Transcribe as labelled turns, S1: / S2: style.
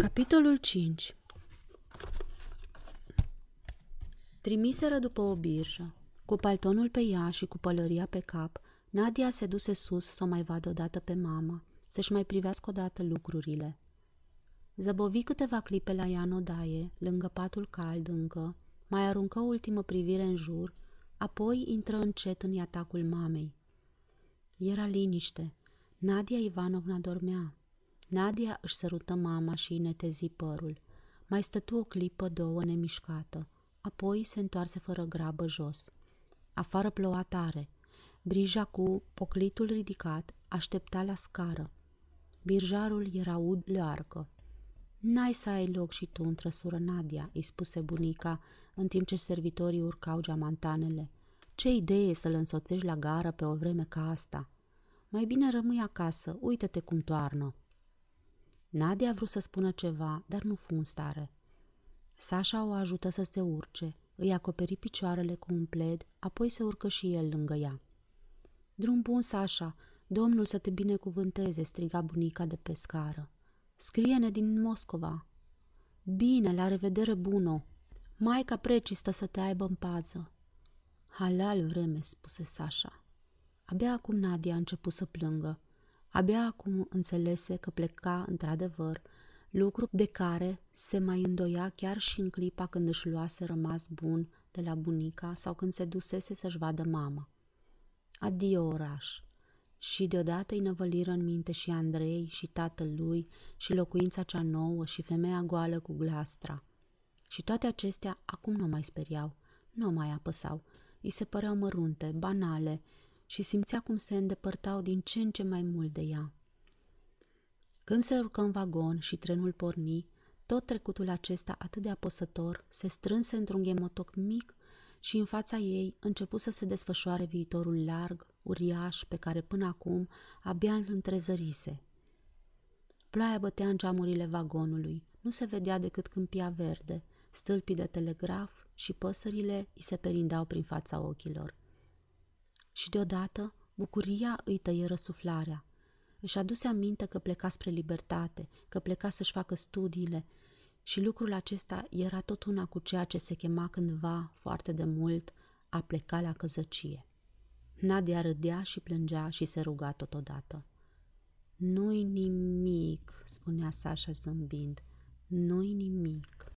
S1: Capitolul 5 Trimiseră după o birjă. Cu paltonul pe ea și cu pălăria pe cap, Nadia se duse sus să o mai vadă odată pe mama, să-și mai privească odată lucrurile. Zăbovi câteva clipe la ea în odaie, lângă patul cald încă, mai aruncă o ultimă privire în jur, apoi intră încet în atacul mamei. Era liniște. Nadia Ivanovna dormea. Nadia își sărută mama și îi netezi părul. Mai stătu o clipă, două, nemișcată. Apoi se întoarse fără grabă jos. Afară ploua tare. Brija cu poclitul ridicat aștepta la scară. Birjarul era ud learcă. N-ai să ai loc și tu, întrăsură Nadia, îi spuse bunica, în timp ce servitorii urcau geamantanele. Ce idee să-l însoțești la gară pe o vreme ca asta? Mai bine rămâi acasă, uită-te cum toarnă. Nadia a vrut să spună ceva, dar nu fu în stare. Sasha o ajută să se urce, îi acoperi picioarele cu un pled, apoi se urcă și el lângă ea. Drum bun, Sasha, Domnul să te binecuvânteze, striga bunica de pe scară. Scrie-ne din Moscova. Bine, la revedere, Buno. Maica precistă să te aibă în pază. Halal vreme, spuse Sasha. Abia acum Nadia a început să plângă. Abia acum înțelese că pleca într-adevăr, lucru de care se mai îndoia chiar și în clipa când își luase rămas bun de la bunica sau când se dusese să-și vadă mama. Adio oraș! Și deodată îi năvăliră în minte și Andrei și tatăl lui și locuința cea nouă și femeia goală cu glastra. Și toate acestea acum nu mai speriau, nu mai apăsau, îi se păreau mărunte, banale și simțea cum se îndepărtau din ce în ce mai mult de ea. Când se urcă în vagon și trenul porni, tot trecutul acesta atât de apăsător se strânse într-un ghemotoc mic și în fața ei începu să se desfășoare viitorul larg, uriaș, pe care până acum abia îl întrezărise. Ploaia bătea în geamurile vagonului, nu se vedea decât câmpia verde, stâlpii de telegraf și păsările îi se perindeau prin fața ochilor. Și deodată bucuria îi tăie răsuflarea. Își aduse aminte că pleca spre libertate, că pleca să-și facă studiile și lucrul acesta era tot una cu ceea ce se chema cândva, foarte de mult, a pleca la căzăcie. Nadia râdea și plângea și se ruga totodată. Nu-i nimic, spunea Sasha zâmbind, nu-i nimic.